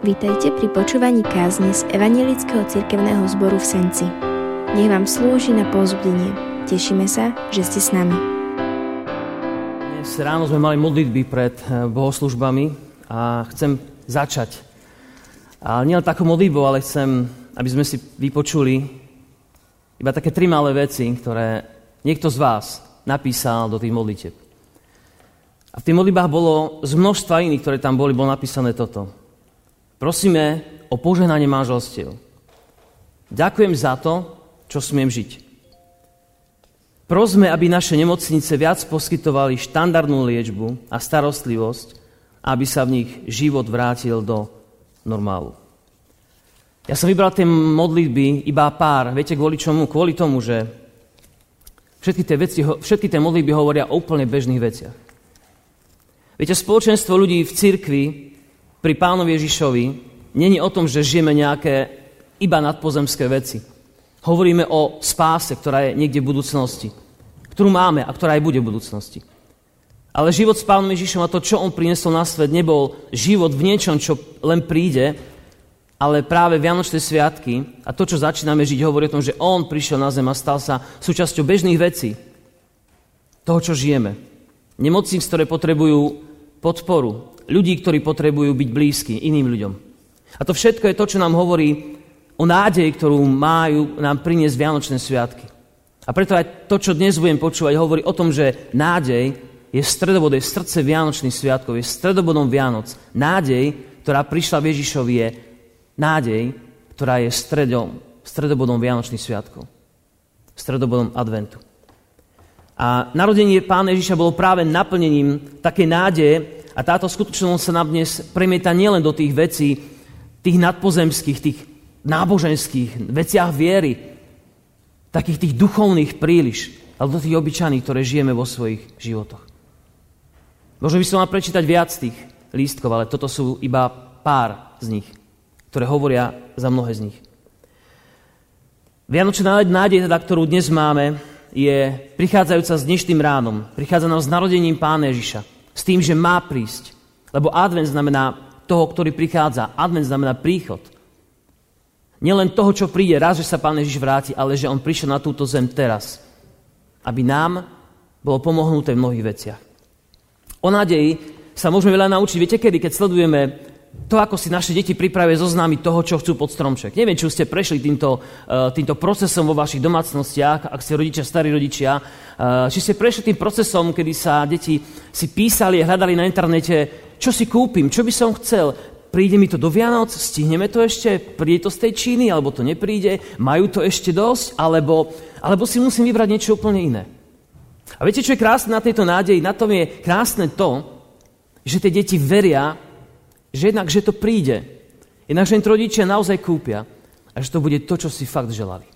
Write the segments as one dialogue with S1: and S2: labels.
S1: Vítajte pri počúvaní kázne z Evangelického cirkevného zboru v Senci. Nech vám slúži na pozbudenie. Tešíme sa, že ste s nami.
S2: Dnes ráno sme mali modlitby pred eh, bohoslužbami a chcem začať. A nielen takou modlitbou, ale chcem, aby sme si vypočuli iba také tri malé veci, ktoré niekto z vás napísal do tých modlitieb. A v tých modlitbách bolo z množstva iných, ktoré tam boli, bolo napísané toto. Prosíme o požehnanie manželstiev. Ďakujem za to, čo smiem žiť. Prosme, aby naše nemocnice viac poskytovali štandardnú liečbu a starostlivosť, aby sa v nich život vrátil do normálu. Ja som vybral tie modlitby iba pár. Viete, kvôli čomu? Kvôli tomu, že všetky tie, veci, všetky tie modlitby hovoria o úplne bežných veciach. Viete, spoločenstvo ľudí v cirkvi pri pánovi Ježišovi není o tom, že žijeme nejaké iba nadpozemské veci. Hovoríme o spáse, ktorá je niekde v budúcnosti, ktorú máme a ktorá aj bude v budúcnosti. Ale život s pánom Ježišom a to, čo on priniesol na svet, nebol život v niečom, čo len príde, ale práve Vianočné sviatky a to, čo začíname žiť, hovorí o tom, že on prišiel na zem a stal sa súčasťou bežných vecí, toho, čo žijeme. Nemocníc, ktoré potrebujú podporu ľudí, ktorí potrebujú byť blízky iným ľuďom. A to všetko je to, čo nám hovorí o nádej, ktorú majú nám priniesť Vianočné sviatky. A preto aj to, čo dnes budem počúvať, hovorí o tom, že nádej je stredobod, je srdce Vianočných sviatkov, je stredobodom Vianoc. Nádej, ktorá prišla v Ježišovi, je nádej, ktorá je stredom, stredobodom Vianočných sviatkov. Stredobodom adventu. A narodenie pána Ježiša bolo práve naplnením takej nádeje a táto skutočnosť sa nám dnes premieta nielen do tých vecí, tých nadpozemských, tých náboženských veciach viery, takých tých duchovných príliš, ale do tých obyčajných, ktoré žijeme vo svojich životoch. Možno by som mal prečítať viac tých lístkov, ale toto sú iba pár z nich, ktoré hovoria za mnohé z nich. Vianočná nádej, teda, ktorú dnes máme, je prichádzajúca s dnešným ránom. Prichádza nám s narodením Pána Ježiša. S tým, že má prísť. Lebo advent znamená toho, ktorý prichádza. Advent znamená príchod. Nielen toho, čo príde raz, že sa Pán Ježiš vráti, ale že On prišiel na túto zem teraz. Aby nám bolo pomohnuté v mnohých veciach. O nádeji sa môžeme veľa naučiť. Viete kedy? Keď sledujeme to, ako si naše deti pripravuje zoznámiť toho, čo chcú pod stromček. Neviem, či už ste prešli týmto, uh, týmto procesom vo vašich domácnostiach, ak ste rodičia, starí rodičia, uh, či ste prešli tým procesom, kedy sa deti si písali a hľadali na internete, čo si kúpim, čo by som chcel, príde mi to do Vianoc, stihneme to ešte, príde to z tej Číny, alebo to nepríde, majú to ešte dosť, alebo, alebo si musím vybrať niečo úplne iné. A viete, čo je krásne na tejto nádeji? Na tom je krásne to, že tie deti veria, že jednak, že to príde. Jednak, že im rodičia naozaj kúpia a že to bude to, čo si fakt želali.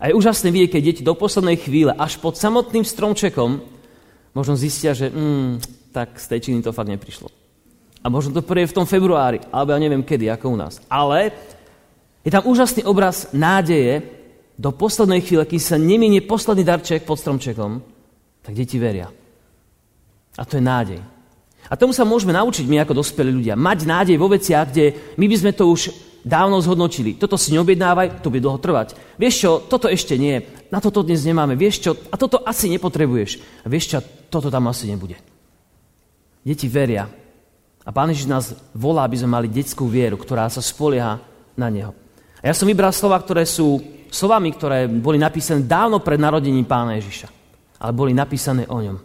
S2: A je úžasné vidieť, keď deti do poslednej chvíle, až pod samotným stromčekom, možno zistia, že mm, tak z tej činy to fakt neprišlo. A možno to príde v tom februári, alebo ja neviem kedy, ako u nás. Ale je tam úžasný obraz nádeje do poslednej chvíle, keď sa neminie posledný darček pod stromčekom, tak deti veria. A to je nádej. A tomu sa môžeme naučiť my ako dospelí ľudia. Mať nádej vo veciach, kde my by sme to už dávno zhodnotili. Toto si neobjednávaj, to bude dlho trvať. Vieš čo, toto ešte nie, na toto dnes nemáme. Vieš čo, a toto asi nepotrebuješ. A vieš čo, toto tam asi nebude. Deti veria. A Pán Ježiš nás volá, aby sme mali detskú vieru, ktorá sa spolieha na Neho. A ja som vybral slova, ktoré sú slovami, ktoré boli napísané dávno pred narodením Pána Ježiša. Ale boli napísané o ňom.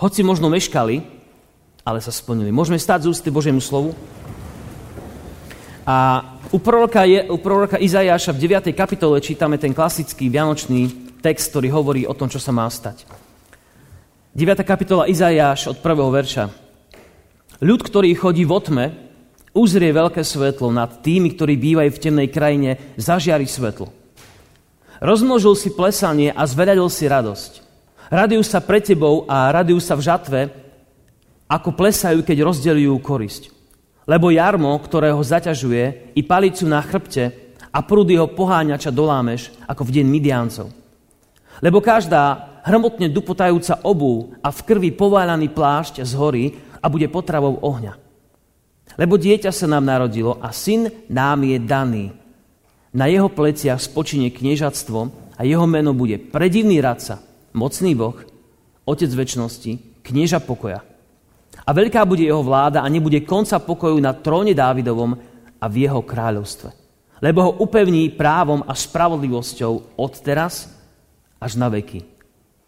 S2: Hoci možno meškali, ale sa splnili. Môžeme stať z ústy Božiemu slovu. A u proroka, je, u proroka Izajáša v 9. kapitole čítame ten klasický vianočný text, ktorý hovorí o tom, čo sa má stať. 9. kapitola Izajáš od prvého verša. Ľud, ktorý chodí v otme, uzrie veľké svetlo nad tými, ktorí bývajú v temnej krajine, zažiari svetlo. Rozmnožil si plesanie a zvedadil si radosť. Radujú sa pre tebou a radujú sa v žatve, ako plesajú, keď rozdelujú korisť. Lebo jarmo, ktorého zaťažuje, i palicu na chrbte a prúdy ho poháňača dolámeš, ako v deň Midiancov. Lebo každá hrmotne dupotajúca obu a v krvi pováľaný plášť z hory a bude potravou ohňa. Lebo dieťa sa nám narodilo a syn nám je daný. Na jeho pleciach spočinie kniežatstvo a jeho meno bude predivný radca, mocný Boh, otec väčšnosti, knieža pokoja. A veľká bude jeho vláda a nebude konca pokoju na tróne Dávidovom a v jeho kráľovstve. Lebo ho upevní právom a spravodlivosťou od teraz až na veky.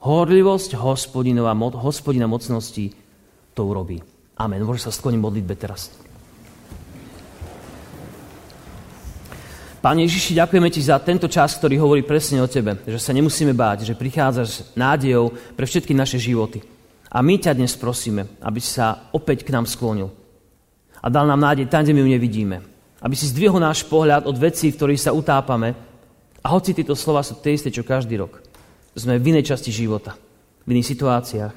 S2: Horlivosť hospodinova, hospodina mocnosti to urobí. Amen. Môže sa skloniť modlitbe teraz. Pane Ježiši, ďakujeme Ti za tento čas, ktorý hovorí presne o Tebe, že sa nemusíme báť, že prichádzaš s nádejou pre všetky naše životy. A my ťa dnes prosíme, aby si sa opäť k nám sklonil a dal nám nádej tam, kde my ju nevidíme. Aby si zdvihol náš pohľad od vecí, v ktorých sa utápame. A hoci tieto slova sú tie isté, čo každý rok. Sme v inej časti života, v iných situáciách,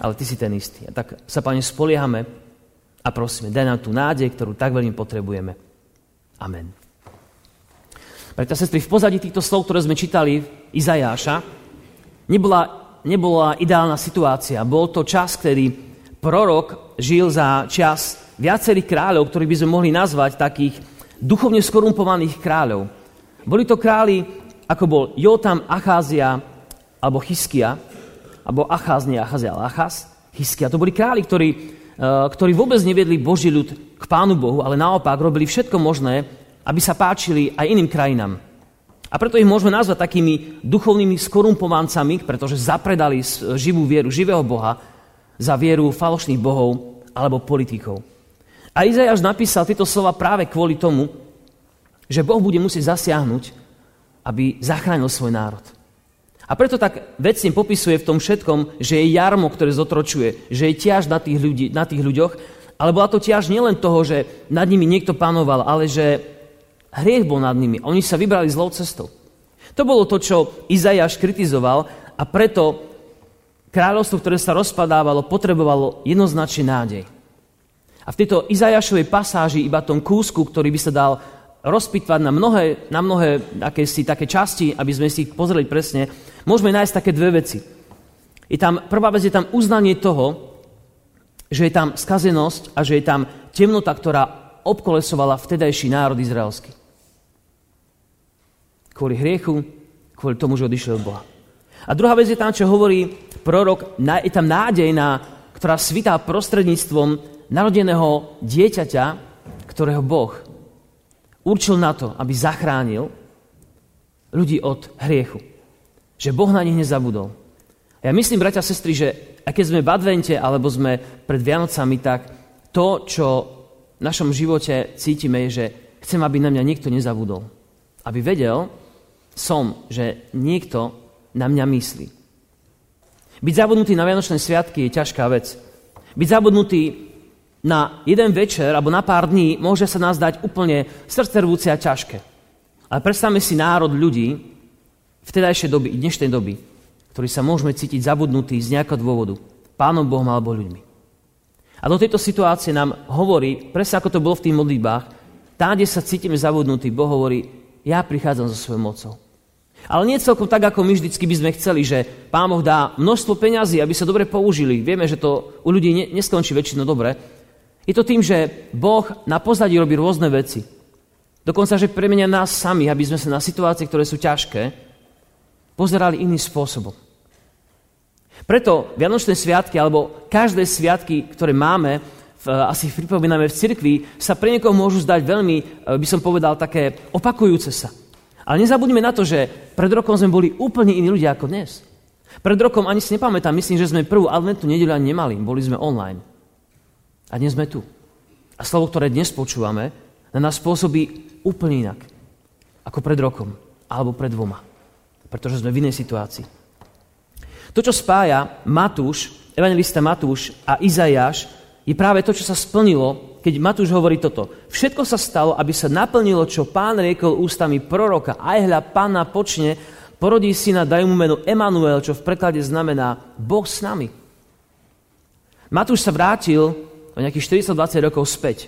S2: ale Ty si ten istý. A tak sa, Pane, spoliehame a prosíme, daj nám tú nádej, ktorú tak veľmi potrebujeme. Amen. Preto, sestry, v pozadí týchto slov, ktoré sme čítali Izajáša, nebola, nebola ideálna situácia. Bol to čas, ktorý prorok žil za čas viacerých kráľov, ktorých by sme mohli nazvať takých duchovne skorumpovaných kráľov. Boli to králi, ako bol Jotam, Acházia alebo Chyskia, alebo Acház, nie Acházia, ale Achaz, Chyskia. To boli králi, ktorí, eh, ktorí vôbec neviedli Boží ľud k Pánu Bohu, ale naopak robili všetko možné, aby sa páčili aj iným krajinám. A preto ich môžeme nazvať takými duchovnými skorumpovancami, pretože zapredali živú vieru živého Boha za vieru falošných bohov alebo politikov. A Izajáš napísal tieto slova práve kvôli tomu, že Boh bude musieť zasiahnuť, aby zachránil svoj národ. A preto tak vecne popisuje v tom všetkom, že je jarmo, ktoré zotročuje, že je ťaž na tých, ľudí, na tých ľuďoch, ale bola to ťaž nielen toho, že nad nimi niekto panoval, ale že Hriech bol nad nimi. Oni sa vybrali zlou cestou. To bolo to, čo Izajáš kritizoval a preto kráľovstvo, ktoré sa rozpadávalo, potrebovalo jednoznačne nádej. A v tejto Izajašovej pasáži, iba tom kúsku, ktorý by sa dal rozpitvať na mnohé, na mnohé akési, také časti, aby sme si ich pozreli presne, môžeme nájsť také dve veci. Je tam, prvá vec je tam uznanie toho, že je tam skazenosť a že je tam temnota, ktorá obkolesovala vtedajší národ izraelský kvôli hriechu, kvôli tomu, že odišiel od Boha. A druhá vec je tam, čo hovorí prorok, je tam nádej, na, ktorá svitá prostredníctvom narodeného dieťaťa, ktorého Boh určil na to, aby zachránil ľudí od hriechu. Že Boh na nich nezabudol. Ja myslím, bratia a sestry, že aj keď sme v advente alebo sme pred Vianocami, tak to, čo v našom živote cítime, je, že chcem, aby na mňa nikto nezabudol. Aby vedel, som, že niekto na mňa myslí. Byť zabudnutý na Vianočné sviatky je ťažká vec. Byť zabudnutý na jeden večer alebo na pár dní môže sa nás dať úplne srdcervúce a ťažké. Ale predstavme si národ ľudí v tedajšej doby, dnešnej doby, ktorí sa môžeme cítiť zabudnutí z nejakého dôvodu. Pánom Bohom alebo ľuďmi. A do tejto situácie nám hovorí, presne ako to bolo v tých modlitbách, tam, kde sa cítime zabudnutí, Boh hovorí, ja prichádzam so svojou mocou. Ale nie celkom tak, ako my vždycky by sme chceli, že Pán Boh dá množstvo peňazí, aby sa dobre použili. Vieme, že to u ľudí ne, neskončí väčšinou dobre. Je to tým, že Boh na pozadí robí rôzne veci. Dokonca, že premenia nás sami, aby sme sa na situácie, ktoré sú ťažké, pozerali iným spôsobom. Preto Vianočné sviatky, alebo každé sviatky, ktoré máme, asi pripomíname v cirkvi, sa pre niekoho môžu zdať veľmi, eh, by som povedal, také opakujúce sa. Ale nezabudnime na to, že pred rokom sme boli úplne iní ľudia ako dnes. Pred rokom ani si nepamätám, myslím, že sme prvú adventnú nedelu ani nemali, boli sme online. A dnes sme tu. A slovo, ktoré dnes počúvame, na nás spôsobí úplne inak. Ako pred rokom, alebo pred dvoma. Pretože sme v inej situácii. To, čo spája Matúš, evangelista Matúš a Izajáš, je práve to, čo sa splnilo keď Matúš hovorí toto. Všetko sa stalo, aby sa naplnilo, čo pán riekol ústami proroka. Aj hľa pána počne, porodí syna, dajú mu meno Emanuel, čo v preklade znamená Boh s nami. Matúš sa vrátil o nejakých 420 rokov späť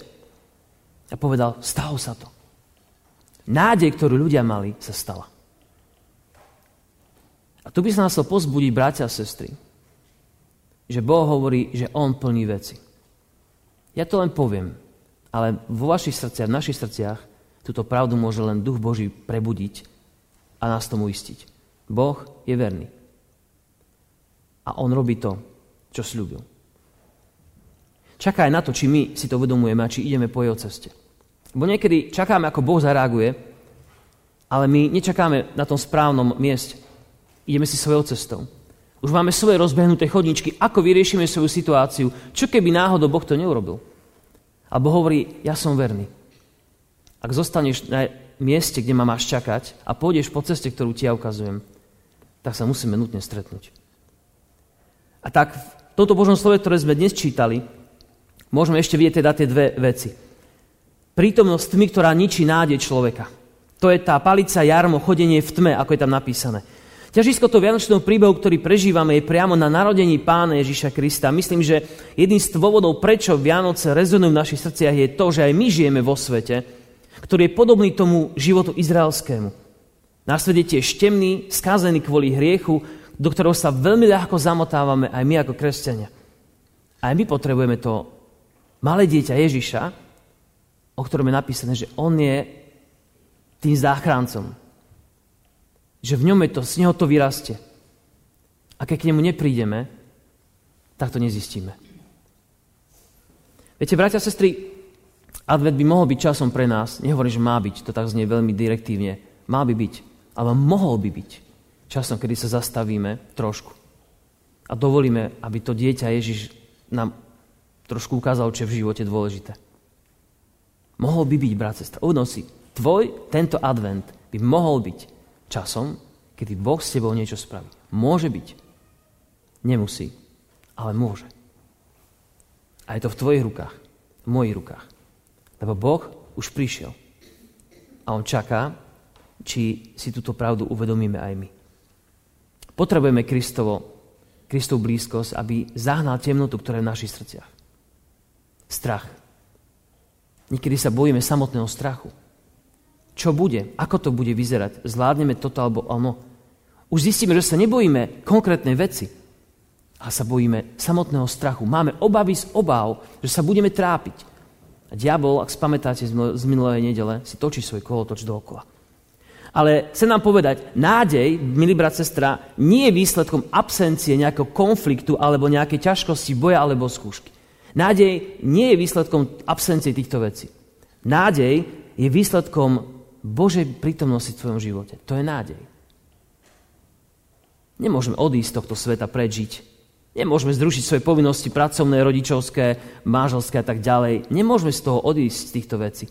S2: a povedal, stalo sa to. Nádej, ktorú ľudia mali, sa stala. A tu by sa nás chcel pozbudiť, bratia a sestry, že Boh hovorí, že On plní veci. Ja to len poviem. Ale vo vašich srdciach, v našich srdciach túto pravdu môže len Duch Boží prebudiť a nás tomu istiť. Boh je verný. A On robí to, čo slúbil. Čaká aj na to, či my si to uvedomujeme a či ideme po jeho ceste. Bo niekedy čakáme, ako Boh zareaguje, ale my nečakáme na tom správnom mieste. Ideme si svojou cestou. Už máme svoje rozbehnuté chodničky, ako vyriešime svoju situáciu, čo keby náhodou Boh to neurobil. A Boh hovorí, ja som verný. Ak zostaneš na mieste, kde ma máš čakať a pôjdeš po ceste, ktorú ti ja ukazujem, tak sa musíme nutne stretnúť. A tak v tomto Božom slove, ktoré sme dnes čítali, môžeme ešte vidieť teda tie dve veci. Prítomnosť tmy, ktorá ničí nádej človeka. To je tá palica jarmo, chodenie v tme, ako je tam napísané. Ťažisko toho vianočného príbehu, ktorý prežívame, je priamo na narodení pána Ježiša Krista. Myslím, že jedným z dôvodov, prečo Vianoce rezonujú v našich srdciach, je to, že aj my žijeme vo svete, ktorý je podobný tomu životu izraelskému. Na svete tiež temný, skázený kvôli hriechu, do ktorého sa veľmi ľahko zamotávame aj my ako kresťania. Aj my potrebujeme to malé dieťa Ježiša, o ktorom je napísané, že on je tým záchrancom. Že v ňom je to, z neho to vyrastie. A keď k nemu neprídeme, tak to nezistíme. Viete, bratia a sestry, Advent by mohol byť časom pre nás, nehovorím, že má byť, to tak znie veľmi direktívne, má by byť, ale mohol by byť časom, kedy sa zastavíme trošku a dovolíme, aby to dieťa Ježiš nám trošku ukázal, čo je v živote dôležité. Mohol by byť, brat, sestra, uvedom si, tvoj tento advent by mohol byť časom, kedy Boh s tebou niečo spraví. Môže byť. Nemusí, ale môže. A je to v tvojich rukách, v mojich rukách. Lebo Boh už prišiel. A On čaká, či si túto pravdu uvedomíme aj my. Potrebujeme Kristovo, Kristov blízkosť, aby zahnal temnotu, ktorá je v našich srdciach. Strach. Niekedy sa bojíme samotného strachu. Čo bude? Ako to bude vyzerať? Zvládneme toto alebo ono? Už zistíme, že sa nebojíme konkrétnej veci, a sa bojíme samotného strachu. Máme obavy z obáv, že sa budeme trápiť. A diabol, ak spamätáte z minulej nedele, si točí svoj kolotoč dookola. Ale chcem nám povedať, nádej, milý brat, sestra, nie je výsledkom absencie nejakého konfliktu alebo nejakej ťažkosti, boja alebo skúšky. Nádej nie je výsledkom absencie týchto vecí. Nádej je výsledkom Božej prítomnosti v tvojom živote. To je nádej. Nemôžeme odísť z tohto sveta prežiť Nemôžeme zrušiť svoje povinnosti pracovné, rodičovské, manželské a tak ďalej. Nemôžeme z toho odísť z týchto vecí.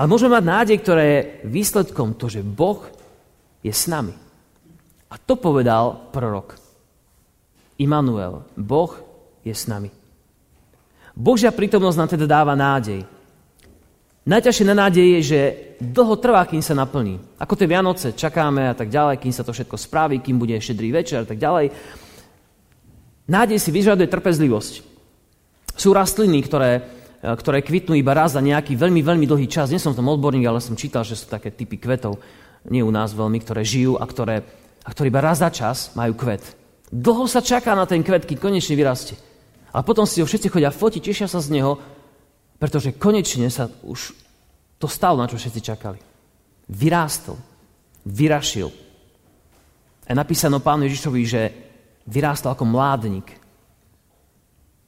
S2: Ale môžeme mať nádej, ktorá je výsledkom to, že Boh je s nami. A to povedal prorok. Immanuel, Boh je s nami. Božia prítomnosť nám teda dáva nádej. Najťažšie na nádej je, že dlho trvá, kým sa naplní. Ako tie Vianoce, čakáme a tak ďalej, kým sa to všetko spraví, kým bude šedrý večer a tak ďalej. Nádej si vyžaduje trpezlivosť. Sú rastliny, ktoré, e, ktoré kvitnú iba raz za nejaký veľmi, veľmi dlhý čas. Nie som v tom odborník, ale som čítal, že sú také typy kvetov, nie u nás veľmi, ktoré žijú a ktoré, a ktoré iba raz za čas majú kvet. Dlho sa čaká na ten kvet, keď konečne vyrastie. A potom si ho všetci chodia fotiť, tešia sa z neho, pretože konečne sa už to stalo, na čo všetci čakali. Vyrástol, vyrašil. A je napísané pánu Ježišovi, že vyrástol ako mládnik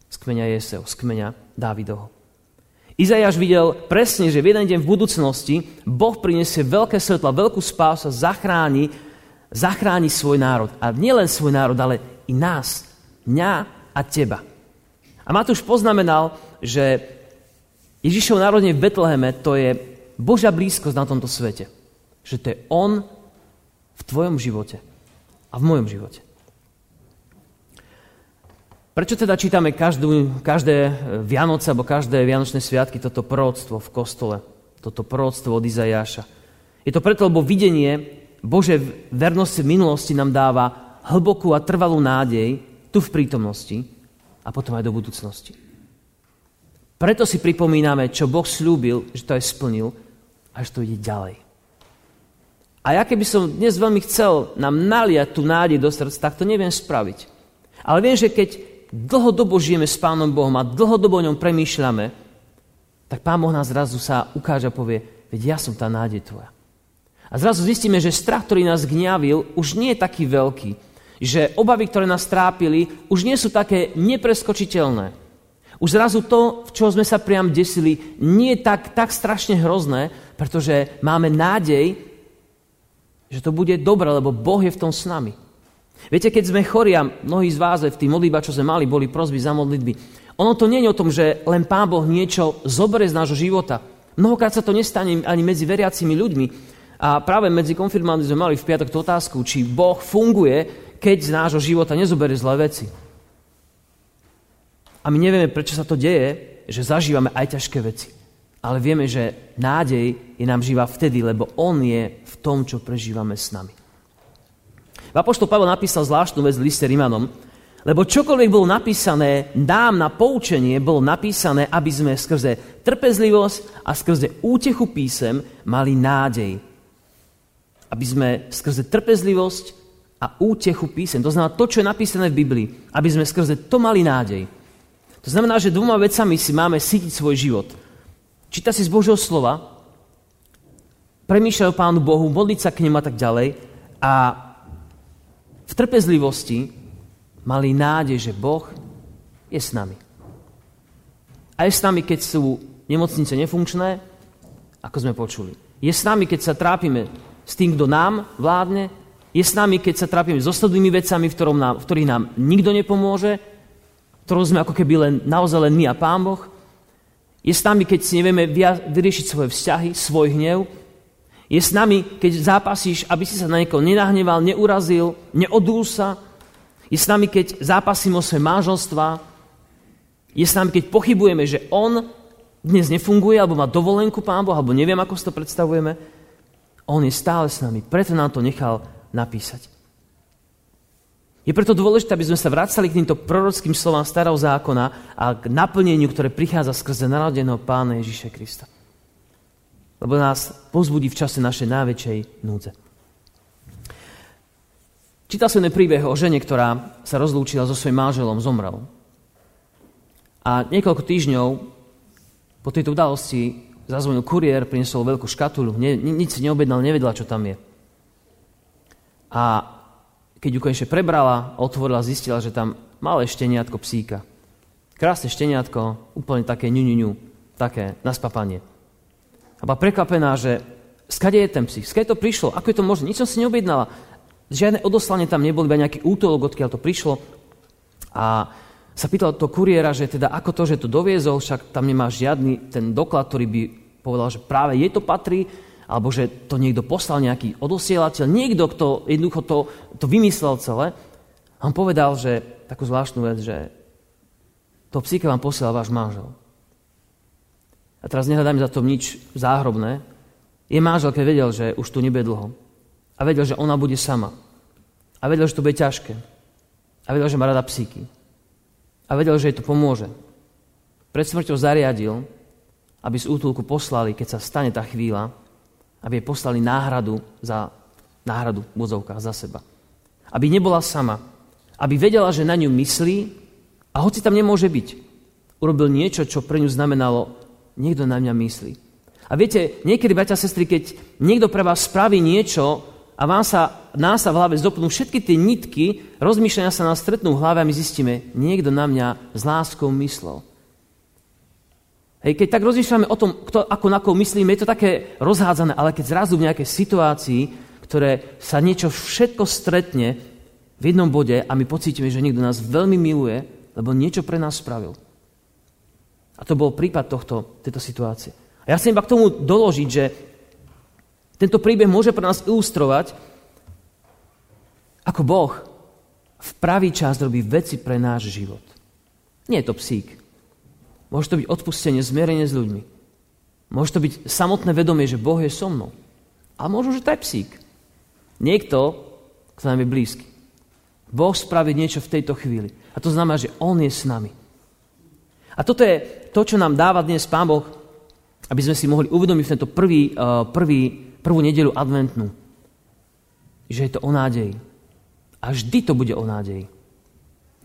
S2: z kmeňa Jeseo, z kmeňa Dávidovho. Izajáš videl presne, že v jeden deň v budúcnosti Boh prinesie veľké svetlo, veľkú spásu a zachráni, zachráni svoj národ. A nielen svoj národ, ale i nás, mňa a teba. A Matúš poznamenal, že Ježišov narodenie v Betleheme to je Božia blízkosť na tomto svete. Že to je On v tvojom živote a v mojom živote. Prečo teda čítame každú, každé Vianoce alebo každé Vianočné sviatky toto prorodstvo v kostole? Toto prorodstvo od Izajáša. Je to preto, lebo videnie Bože vernosti v minulosti nám dáva hlbokú a trvalú nádej tu v prítomnosti a potom aj do budúcnosti. Preto si pripomíname, čo Boh slúbil, že to aj splnil a že to ide ďalej. A ja keby som dnes veľmi chcel nám naliať tú nádej do srdc, tak to neviem spraviť. Ale viem, že keď dlhodobo žijeme s Pánom Bohom a dlhodobo o ňom premýšľame, tak Pán Boh nás zrazu sa ukáže a povie, veď ja som tá nádej tvoja. A zrazu zistíme, že strach, ktorý nás gňavil, už nie je taký veľký. Že obavy, ktoré nás trápili, už nie sú také nepreskočiteľné. Už zrazu to, v čo sme sa priam desili, nie je tak, tak strašne hrozné, pretože máme nádej, že to bude dobre, lebo Boh je v tom s nami. Viete, keď sme chorí a mnohí z vás v tých modlitbách, čo sme mali, boli prosby za modlitby, ono to nie je o tom, že len Pán Boh niečo zoberie z nášho života. Mnohokrát sa to nestane ani medzi veriacimi ľuďmi. A práve medzi konfirmánmi sme mali v piatok tú otázku, či Boh funguje, keď z nášho života nezoberie zlé veci. A my nevieme, prečo sa to deje, že zažívame aj ťažké veci. Ale vieme, že nádej je nám živá vtedy, lebo On je v tom, čo prežívame s nami. Apoštol Pavel napísal zvláštnu vec v liste Rimanom, lebo čokoľvek bolo napísané nám na poučenie, bolo napísané, aby sme skrze trpezlivosť a skrze útechu písem mali nádej. Aby sme skrze trpezlivosť a útechu písem, to znamená to, čo je napísané v Biblii, aby sme skrze to mali nádej. To znamená, že dvoma vecami si máme sítiť svoj život. Číta si z Božieho slova, premýšľať o Pánu Bohu, modliť sa k nemu a tak ďalej a v trpezlivosti mali nádej, že Boh je s nami. A je s nami, keď sú nemocnice nefunkčné, ako sme počuli. Je s nami, keď sa trápime s tým, kto nám vládne. Je s nami, keď sa trápime s ostatnými vecami, v, nám, v ktorých nám nikto nepomôže, ktorou sme ako keby len, naozaj len my a Pán Boh. Je s nami, keď si nevieme vyriešiť svoje vzťahy, svoj hnev. Je s nami, keď zápasíš, aby si sa na niekoho nenahneval, neurazil, neodúl sa, je s nami, keď zápasíme o svoje manželstva. Je s nami, keď pochybujeme, že on dnes nefunguje, alebo má dovolenku Pán Boh, alebo neviem, ako si to predstavujeme. On je stále s nami. Preto nám to nechal napísať. Je preto dôležité, aby sme sa vracali k týmto prorockým slovám starého zákona a k naplneniu, ktoré prichádza skrze narodeného Pána Ježíša Krista. Lebo nás pozbudí v čase našej najväčšej núdze. Čítal som príbeh o žene, ktorá sa rozlúčila so svojím manželom, zomrel. A niekoľko týždňov po tejto udalosti zazvonil kuriér, priniesol veľkú škatulu, ne, nič si neobjednal, nevedela, čo tam je. A keď ju konečne prebrala, otvorila, zistila, že tam malé šteniatko psíka. Krásne šteniatko, úplne také ňu, ňu, ňu, také naspapanie. A bola prekvapená, že skade je ten psík, skade to prišlo, ako je to možné, nič som si neobjednala. Žiadne odoslanie tam nebol, iba nejaký útolok, odkiaľ to prišlo. A sa pýtal to kuriéra, že teda ako to, že to doviezol, však tam nemá žiadny ten doklad, ktorý by povedal, že práve jej to patrí, alebo že to niekto poslal nejaký odosielateľ, niekto, kto jednoducho to, to vymyslel celé. A on povedal, že takú zvláštnu vec, že to psíka vám posielal váš manžel. A teraz nehľadáme za to nič záhrobné. Je manžel, keď vedel, že už tu nebude dlho. A vedel, že ona bude sama. A vedel, že to bude ťažké. A vedel, že má rada psíky. A vedel, že jej to pomôže. Pred smrťou zariadil, aby z útulku poslali, keď sa stane tá chvíľa, aby jej poslali náhradu za náhradu v za seba. Aby nebola sama. Aby vedela, že na ňu myslí a hoci tam nemôže byť, urobil niečo, čo pre ňu znamenalo, niekto na mňa myslí. A viete, niekedy, bratia a sestry, keď niekto pre vás spraví niečo, a vám sa, nás sa v hlave zdopnú všetky tie nitky, rozmýšľania sa nás stretnú v hlave a my zistíme, niekto na mňa s láskou myslel. Hej, keď tak rozmýšľame o tom, kto, ako na koho myslíme, je to také rozhádzané, ale keď zrazu v nejakej situácii, ktoré sa niečo všetko stretne v jednom bode a my pocítime, že niekto nás veľmi miluje, lebo niečo pre nás spravil. A to bol prípad tohto, tejto situácie. A ja chcem iba k tomu doložiť, že tento príbeh môže pre nás ilustrovať, ako Boh v pravý čas robí veci pre náš život. Nie je to psík. Môže to byť odpustenie, zmierenie s ľuďmi. Môže to byť samotné vedomie, že Boh je so mnou. A možno, že to je psík. Niekto, kto nám je blízky. Boh spraví niečo v tejto chvíli. A to znamená, že On je s nami. A toto je to, čo nám dáva dnes Pán Boh, aby sme si mohli uvedomiť v tento prvý, uh, prvý prvú nedelu adventnú, že je to o nádeji. A vždy to bude o nádeji.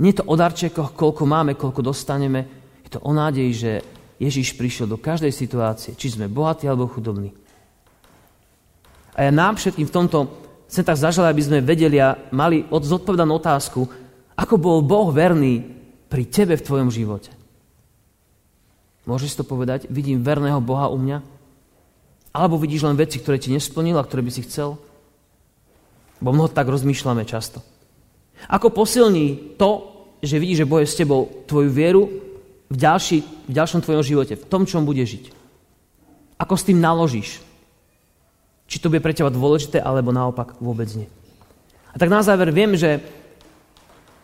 S2: Nie je to o darčekoch, koľko máme, koľko dostaneme. To o nádeji, že Ježiš prišiel do každej situácie, či sme bohatí alebo chudobní. A ja nám všetkým v tomto chcem tak zaželať, aby sme vedeli a mali zodpovedanú otázku, ako bol Boh verný pri tebe v tvojom živote. Môžeš to povedať? Vidím verného Boha u mňa? Alebo vidíš len veci, ktoré ti nesplnil a ktoré by si chcel? Bo mnoho tak rozmýšľame často. Ako posilní to, že vidíš, že Boh je s tebou tvoju vieru v, ďalší, v ďalšom tvojom živote, v tom, čom bude žiť. Ako s tým naložíš. Či to bude pre teba dôležité, alebo naopak vôbec nie. A tak na záver viem, že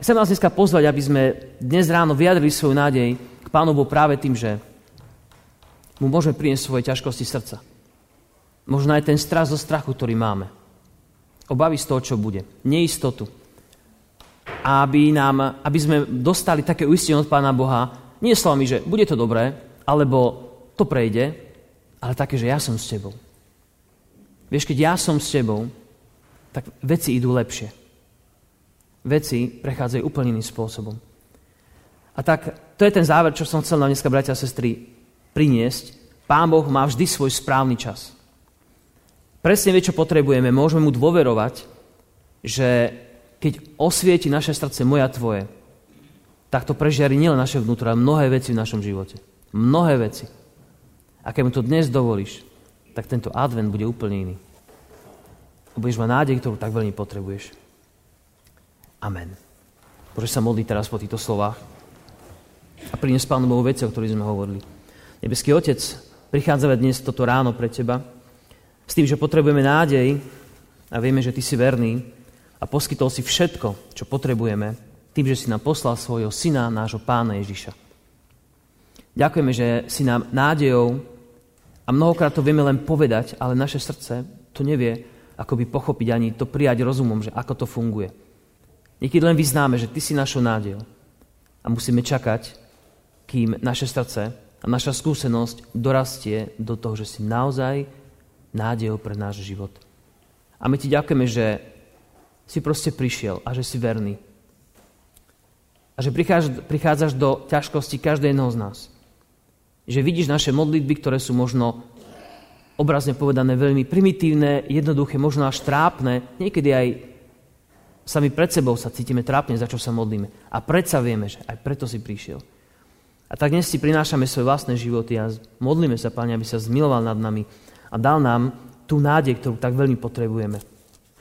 S2: chcem vás dneska pozvať, aby sme dnes ráno vyjadrili svoju nádej k Pánu Bohu práve tým, že mu môžeme priniesť svoje ťažkosti srdca. Možno aj ten strach zo strachu, ktorý máme. Obavy z toho, čo bude. Neistotu. Aby, nám, aby sme dostali také uistenie od Pána Boha, nie slovami, že bude to dobré, alebo to prejde, ale také, že ja som s tebou. Vieš, keď ja som s tebou, tak veci idú lepšie. Veci prechádzajú úplne iným spôsobom. A tak to je ten záver, čo som chcel na dneska, bratia a sestry, priniesť. Pán Boh má vždy svoj správny čas. Presne vie, čo potrebujeme. Môžeme mu dôverovať, že keď osvieti naše srdce moja tvoje, tak to prežiari nielen naše vnútro, ale mnohé veci v našom živote. Mnohé veci. A keď mu to dnes dovolíš, tak tento advent bude úplne iný. Budeš mať nádej, ktorú tak veľmi potrebuješ. Amen. Môžeš sa modliť teraz po týchto slovách a priniesť Pánu Bohu veci, o ktorých sme hovorili. Nebeský Otec, prichádzame dnes toto ráno pre Teba s tým, že potrebujeme nádej a vieme, že Ty si verný a poskytol si všetko, čo potrebujeme tým, že si nám poslal svojho syna, nášho pána Ježiša. Ďakujeme, že si nám nádejou a mnohokrát to vieme len povedať, ale naše srdce to nevie ako by pochopiť ani to prijať rozumom, že ako to funguje. Niekedy len vyznáme, že ty si našou nádejou. A musíme čakať, kým naše srdce a naša skúsenosť dorastie do toho, že si naozaj nádejou pre náš život. A my ti ďakujeme, že si proste prišiel a že si verný. A že prichádzaš, do ťažkosti každého z nás že vidíš naše modlitby, ktoré sú možno obrazne povedané veľmi primitívne, jednoduché, možno až trápne, niekedy aj sami pred sebou sa cítime trápne, za čo sa modlíme. A predsa vieme, že aj preto si prišiel. A tak dnes si prinášame svoje vlastné životy a modlíme sa, Pane, aby sa zmiloval nad nami a dal nám tú nádej, ktorú tak veľmi potrebujeme.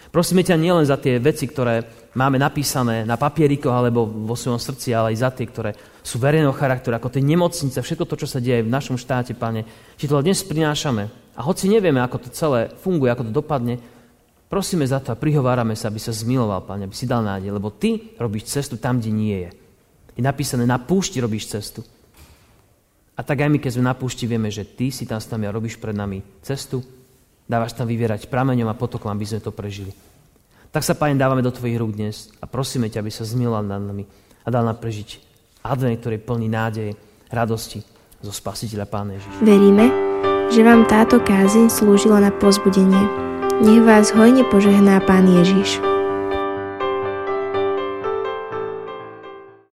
S2: Prosíme ťa nielen za tie veci, ktoré máme napísané na papierikoch alebo vo svojom srdci, ale aj za tie, ktoré sú verejného charakteru, ako tie nemocnice, všetko to, čo sa deje v našom štáte, Pane. Či to dnes prinášame. A hoci nevieme, ako to celé funguje, ako to dopadne, prosíme za to a prihovárame sa, aby sa zmiloval, Pane, aby si dal nádej, lebo Ty robíš cestu tam, kde nie je. Je napísané, na púšti robíš cestu. A tak aj my, keď sme na púšti, vieme, že Ty si tam s nami a robíš pred nami cestu, dávaš tam vyvierať prameňom a potokom, aby sme to prežili. Tak sa, Pane, dávame do Tvojich rúk dnes a prosíme ťa, aby sa zmiloval nad nami a dal nám prežiť advent, ktorý plný nádej, radosti zo Spasiteľa Pána Ježiša.
S1: Veríme, že vám táto kázeň slúžila na pozbudenie. Nech vás hojne požehná Pán Ježiš.